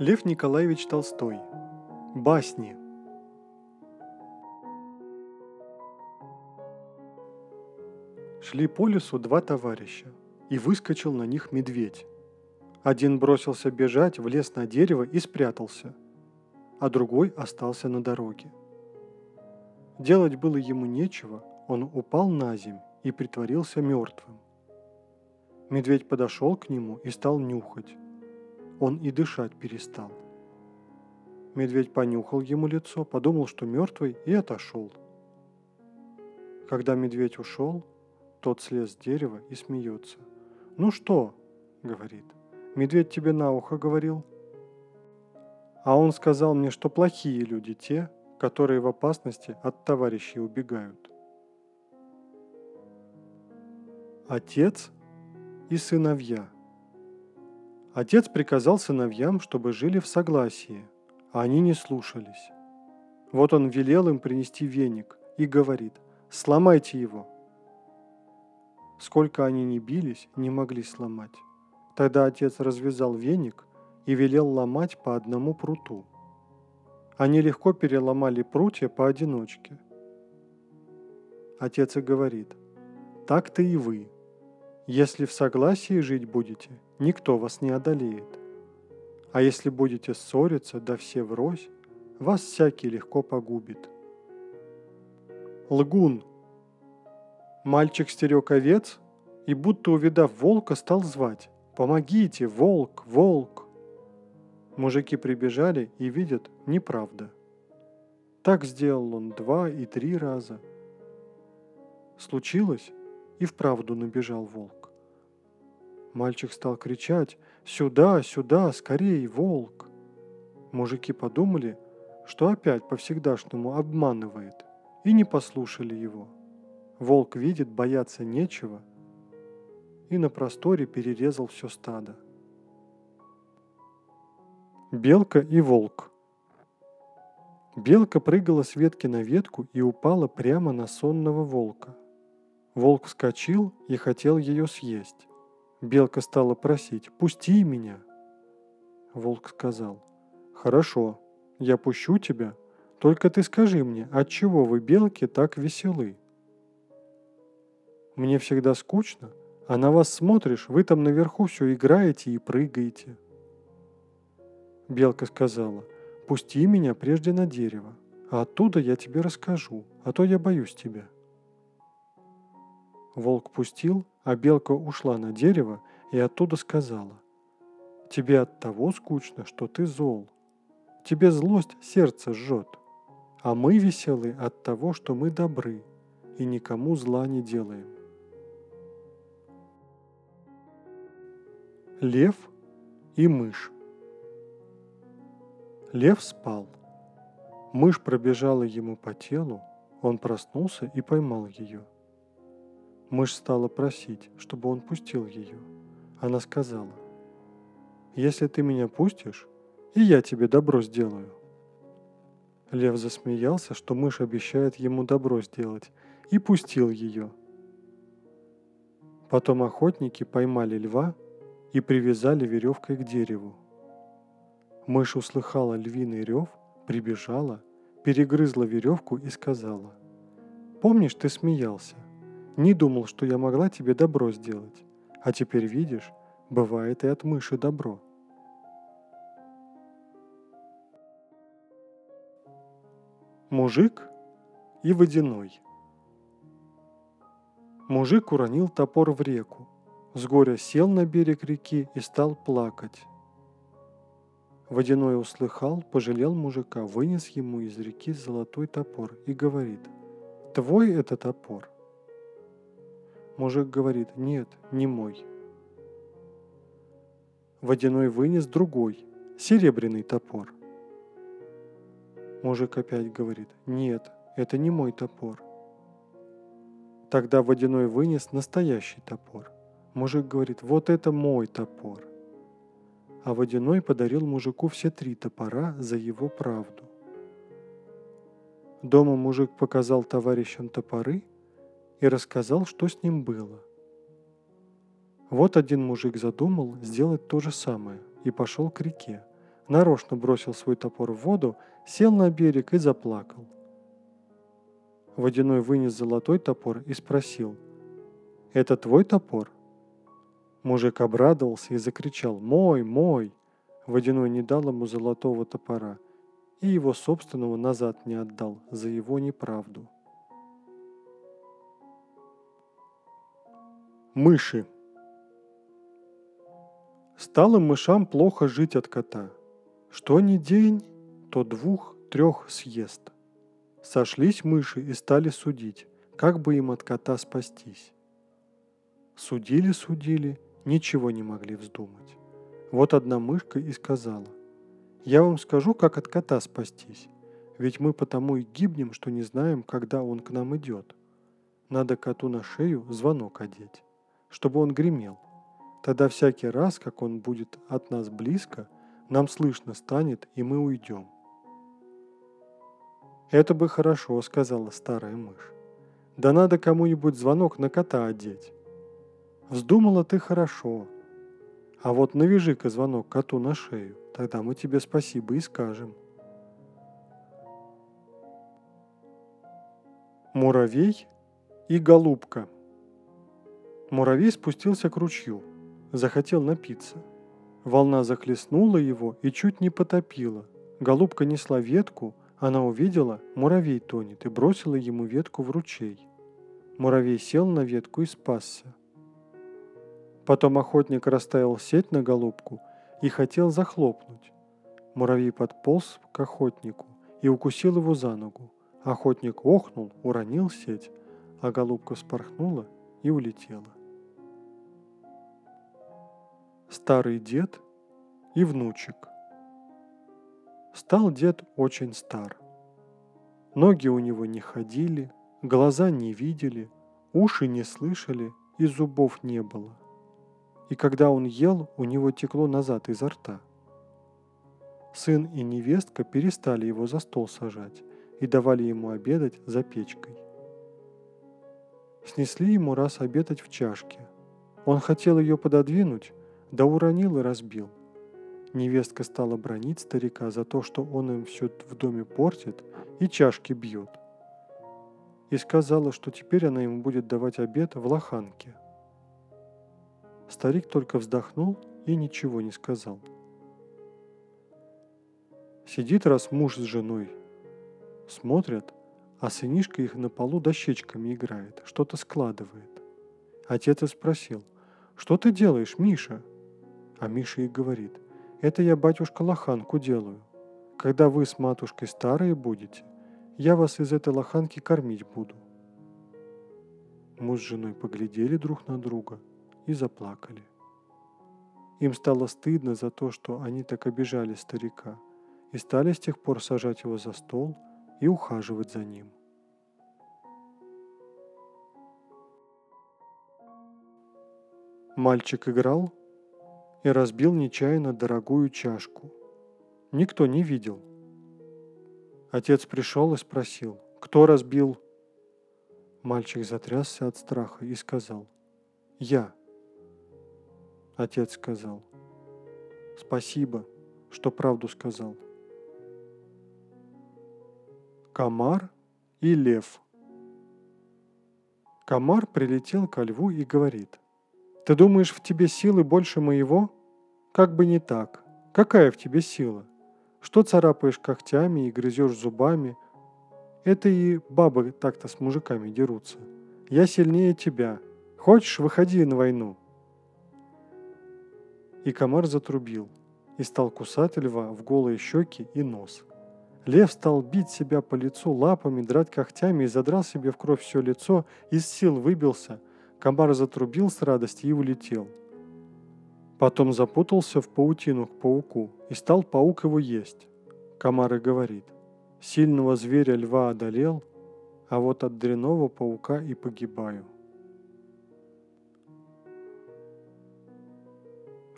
Лев Николаевич Толстой. Басни. Шли по лесу два товарища, и выскочил на них медведь. Один бросился бежать, влез на дерево и спрятался, а другой остался на дороге. Делать было ему нечего, он упал на земь и притворился мертвым. Медведь подошел к нему и стал нюхать. Он и дышать перестал. Медведь понюхал ему лицо, подумал, что мертвый, и отошел. Когда медведь ушел, тот слез с дерева и смеется. «Ну что?» — говорит. «Медведь тебе на ухо говорил?» А он сказал мне, что плохие люди те, которые в опасности от товарищей убегают. Отец и сыновья. Отец приказал сыновьям, чтобы жили в согласии, а они не слушались. Вот он велел им принести веник и говорит, сломайте его. Сколько они ни бились, не могли сломать. Тогда отец развязал веник и велел ломать по одному пруту. Они легко переломали прутья поодиночке. Отец и говорит, так-то и вы, если в согласии жить будете, никто вас не одолеет. А если будете ссориться, да все врозь, вас всякий легко погубит. Лгун. Мальчик стерег овец и, будто увидав волка, стал звать «Помогите, волк, волк!» Мужики прибежали и видят – неправда. Так сделал он два и три раза. Случилось, и вправду набежал волк. Мальчик стал кричать «Сюда, сюда, скорей, волк!» Мужики подумали, что опять по-всегдашнему обманывает, и не послушали его. Волк видит, бояться нечего, и на просторе перерезал все стадо. Белка и волк Белка прыгала с ветки на ветку и упала прямо на сонного волка. Волк вскочил и хотел ее съесть. Белка стала просить «Пусти меня!» Волк сказал «Хорошо, я пущу тебя, только ты скажи мне, от чего вы, белки, так веселы?» «Мне всегда скучно, а на вас смотришь, вы там наверху все играете и прыгаете». Белка сказала «Пусти меня прежде на дерево, а оттуда я тебе расскажу, а то я боюсь тебя». Волк пустил, а белка ушла на дерево и оттуда сказала, «Тебе от того скучно, что ты зол. Тебе злость сердце жжет, а мы веселы от того, что мы добры и никому зла не делаем». Лев и мышь Лев спал. Мышь пробежала ему по телу, он проснулся и поймал ее – Мышь стала просить, чтобы он пустил ее. Она сказала, «Если ты меня пустишь, и я тебе добро сделаю». Лев засмеялся, что мышь обещает ему добро сделать, и пустил ее. Потом охотники поймали льва и привязали веревкой к дереву. Мышь услыхала львиный рев, прибежала, перегрызла веревку и сказала, «Помнишь, ты смеялся? Не думал, что я могла тебе добро сделать. А теперь видишь, бывает и от мыши добро. Мужик и водяной. Мужик уронил топор в реку, с горя сел на берег реки и стал плакать. Водяной услыхал, пожалел мужика, вынес ему из реки золотой топор и говорит, «Твой это топор?» Мужик говорит, нет, не мой. Водяной вынес другой, серебряный топор. Мужик опять говорит, нет, это не мой топор. Тогда водяной вынес настоящий топор. Мужик говорит, вот это мой топор. А водяной подарил мужику все три топора за его правду. Дома мужик показал товарищам топоры – и рассказал, что с ним было. Вот один мужик задумал сделать то же самое и пошел к реке, нарочно бросил свой топор в воду, сел на берег и заплакал. Водяной вынес золотой топор и спросил, «Это твой топор?» Мужик обрадовался и закричал, «Мой, мой!» Водяной не дал ему золотого топора и его собственного назад не отдал за его неправду. Мыши Стало мышам плохо жить от кота. Что ни день, то двух-трех съест. Сошлись мыши и стали судить, как бы им от кота спастись. Судили-судили, ничего не могли вздумать. Вот одна мышка и сказала, «Я вам скажу, как от кота спастись, ведь мы потому и гибнем, что не знаем, когда он к нам идет. Надо коту на шею звонок одеть, чтобы он гремел. Тогда всякий раз, как он будет от нас близко, нам слышно станет, и мы уйдем. «Это бы хорошо», — сказала старая мышь. «Да надо кому-нибудь звонок на кота одеть». «Вздумала ты хорошо. А вот навяжи-ка звонок коту на шею, тогда мы тебе спасибо и скажем». Муравей и голубка. Муравей спустился к ручью, захотел напиться. Волна захлестнула его и чуть не потопила. Голубка несла ветку, она увидела, муравей тонет, и бросила ему ветку в ручей. Муравей сел на ветку и спасся. Потом охотник расставил сеть на голубку и хотел захлопнуть. Муравей подполз к охотнику и укусил его за ногу. Охотник охнул, уронил сеть, а голубка вспорхнула и улетела. Старый дед и внучек – Стал дед очень стар. Ноги у него не ходили, глаза не видели, уши не слышали и зубов не было. И когда он ел, у него текло назад изо рта. Сын и невестка перестали его за стол сажать и давали ему обедать за печкой. Снесли ему раз обедать в чашке. Он хотел ее пододвинуть, да уронил и разбил. Невестка стала бронить старика за то, что он им все в доме портит и чашки бьет. И сказала, что теперь она ему будет давать обед в лоханке. Старик только вздохнул и ничего не сказал. Сидит раз муж с женой. Смотрят, а сынишка их на полу дощечками играет, что-то складывает. Отец и спросил, что ты делаешь, Миша? А Миша и говорит – это я, батюшка, лоханку делаю. Когда вы с матушкой старые будете, я вас из этой лоханки кормить буду. Муж с женой поглядели друг на друга и заплакали. Им стало стыдно за то, что они так обижали старика, и стали с тех пор сажать его за стол и ухаживать за ним. Мальчик играл, и разбил нечаянно дорогую чашку. Никто не видел. Отец пришел и спросил, кто разбил? Мальчик затрясся от страха и сказал, «Я». Отец сказал, «Спасибо, что правду сказал». Комар и лев. Комар прилетел ко льву и говорит – ты думаешь, в тебе силы больше моего? Как бы не так. Какая в тебе сила? Что царапаешь когтями и грызешь зубами? Это и бабы так-то с мужиками дерутся. Я сильнее тебя. Хочешь, выходи на войну. И комар затрубил и стал кусать льва в голые щеки и нос. Лев стал бить себя по лицу лапами, драть когтями и задрал себе в кровь все лицо, из сил выбился – Комар затрубил с радости и улетел. Потом запутался в паутину к пауку, и стал паук его есть. Комар и говорит, сильного зверя льва одолел, а вот от дряного паука и погибаю.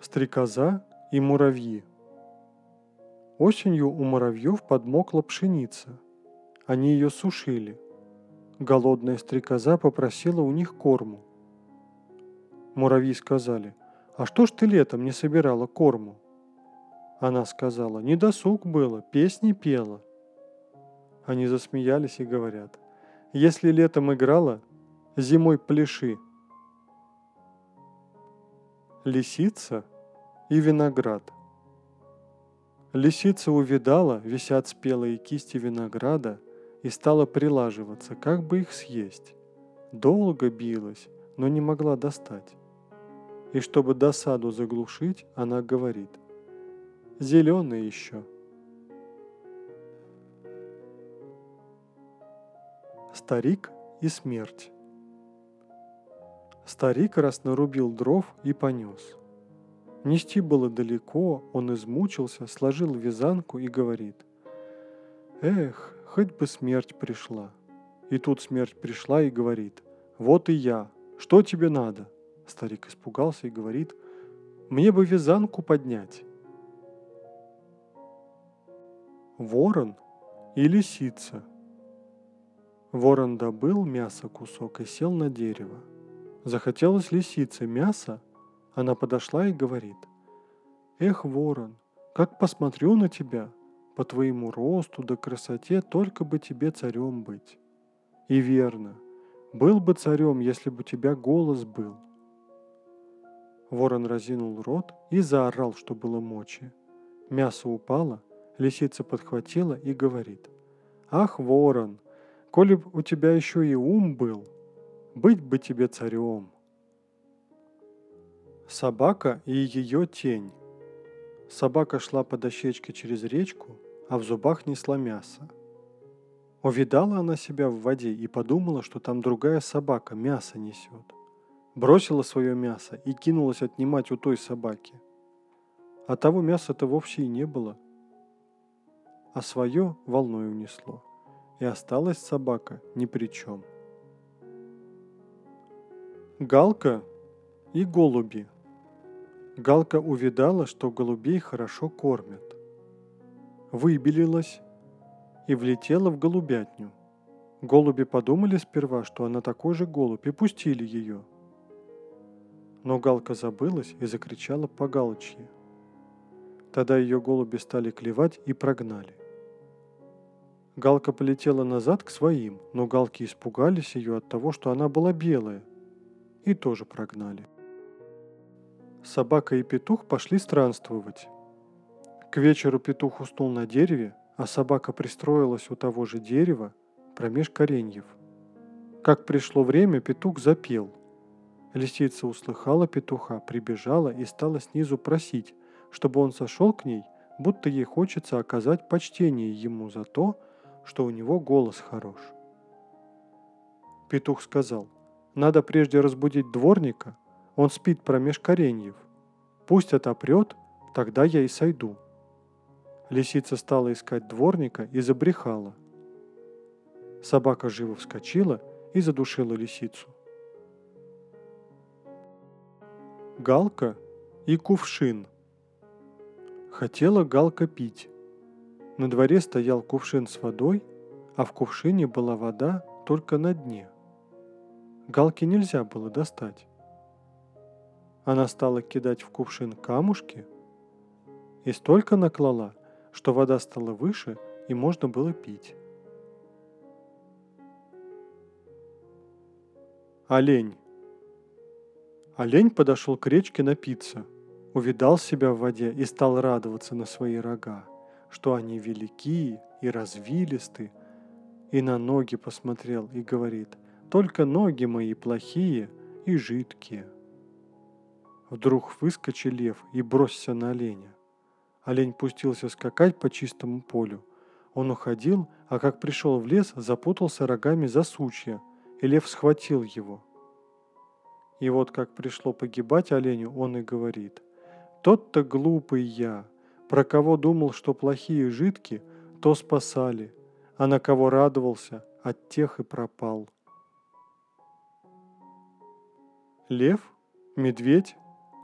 Стрекоза и муравьи Осенью у муравьев подмокла пшеница. Они ее сушили. Голодная стрекоза попросила у них корму. Муравьи сказали, «А что ж ты летом не собирала корму?» Она сказала, не досуг было, песни пела. Они засмеялись и говорят, если летом играла, зимой пляши. Лисица и виноград. Лисица увидала, висят спелые кисти винограда, и стала прилаживаться, как бы их съесть. Долго билась, но не могла достать. И чтобы досаду заглушить, она говорит, «Зеленый еще». Старик и смерть. Старик раз нарубил дров и понес. Нести было далеко, он измучился, сложил вязанку и говорит. Эх, хоть бы смерть пришла. И тут смерть пришла и говорит. Вот и я, что тебе надо? Старик испугался и говорит. Мне бы вязанку поднять. Ворон и лисица. Ворон добыл мясо кусок и сел на дерево. Захотелось лисице мяса, она подошла и говорит. «Эх, ворон, как посмотрю на тебя, по твоему росту да красоте только бы тебе царем быть». И верно, был бы царем, если бы у тебя голос был. Ворон разинул рот и заорал, что было мочи. Мясо упало, лисица подхватила и говорит. «Ах, ворон, коли б у тебя еще и ум был, быть бы тебе царем!» Собака и ее тень. Собака шла по дощечке через речку, а в зубах несла мясо. Увидала она себя в воде и подумала, что там другая собака мясо несет. Бросила свое мясо и кинулась отнимать у той собаки. А того мяса-то вовсе и не было. А свое волной унесло, и осталась собака ни при чем. Галка и голуби – Галка увидала, что голубей хорошо кормят. Выбелилась и влетела в голубятню. Голуби подумали сперва, что она такой же голубь, и пустили ее. Но Галка забылась и закричала по галочьи. Тогда ее голуби стали клевать и прогнали. Галка полетела назад к своим, но галки испугались ее от того, что она была белая, и тоже прогнали. Собака и петух пошли странствовать. К вечеру петух уснул на дереве, а собака пристроилась у того же дерева, промеж кореньев. Как пришло время, петух запел. Лисица услыхала петуха, прибежала и стала снизу просить, чтобы он сошел к ней, будто ей хочется оказать почтение ему за то, что у него голос хорош. Петух сказал, надо прежде разбудить дворника, он спит промеж кореньев. Пусть отопрет, тогда я и сойду. Лисица стала искать дворника и забрехала. Собака живо вскочила и задушила лисицу. Галка и кувшин. Хотела Галка пить. На дворе стоял кувшин с водой, а в кувшине была вода только на дне. Галке нельзя было достать. Она стала кидать в кувшин камушки и столько наклала, что вода стала выше и можно было пить. Олень. Олень подошел к речке напиться, увидал себя в воде и стал радоваться на свои рога, что они велики и развилисты, и на ноги посмотрел и говорит, только ноги мои плохие и жидкие. Вдруг выскочи лев и бросься на оленя. Олень пустился скакать по чистому полю. Он уходил, а как пришел в лес, запутался рогами за сучья, и лев схватил его. И вот как пришло погибать оленю, он и говорит, «Тот-то глупый я, про кого думал, что плохие жидки, то спасали, а на кого радовался, от тех и пропал». Лев, медведь,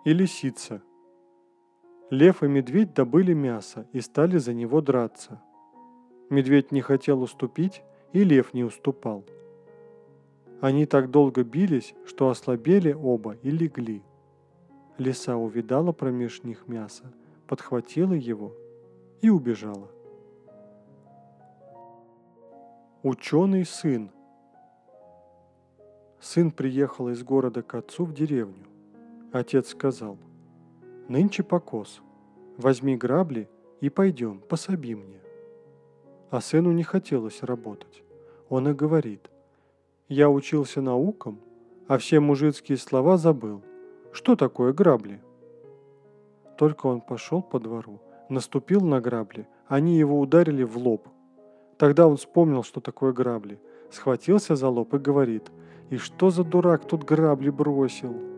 и лисица. Лев и медведь добыли мясо и стали за него драться. Медведь не хотел уступить, и лев не уступал. Они так долго бились, что ослабели оба и легли. Лиса увидала промеж них мясо, подхватила его и убежала. Ученый сын. Сын приехал из города к отцу в деревню. Отец сказал, «Нынче покос, возьми грабли и пойдем, пособи мне». А сыну не хотелось работать. Он и говорит, «Я учился наукам, а все мужицкие слова забыл. Что такое грабли?» Только он пошел по двору, наступил на грабли, они его ударили в лоб. Тогда он вспомнил, что такое грабли, схватился за лоб и говорит, «И что за дурак тут грабли бросил?»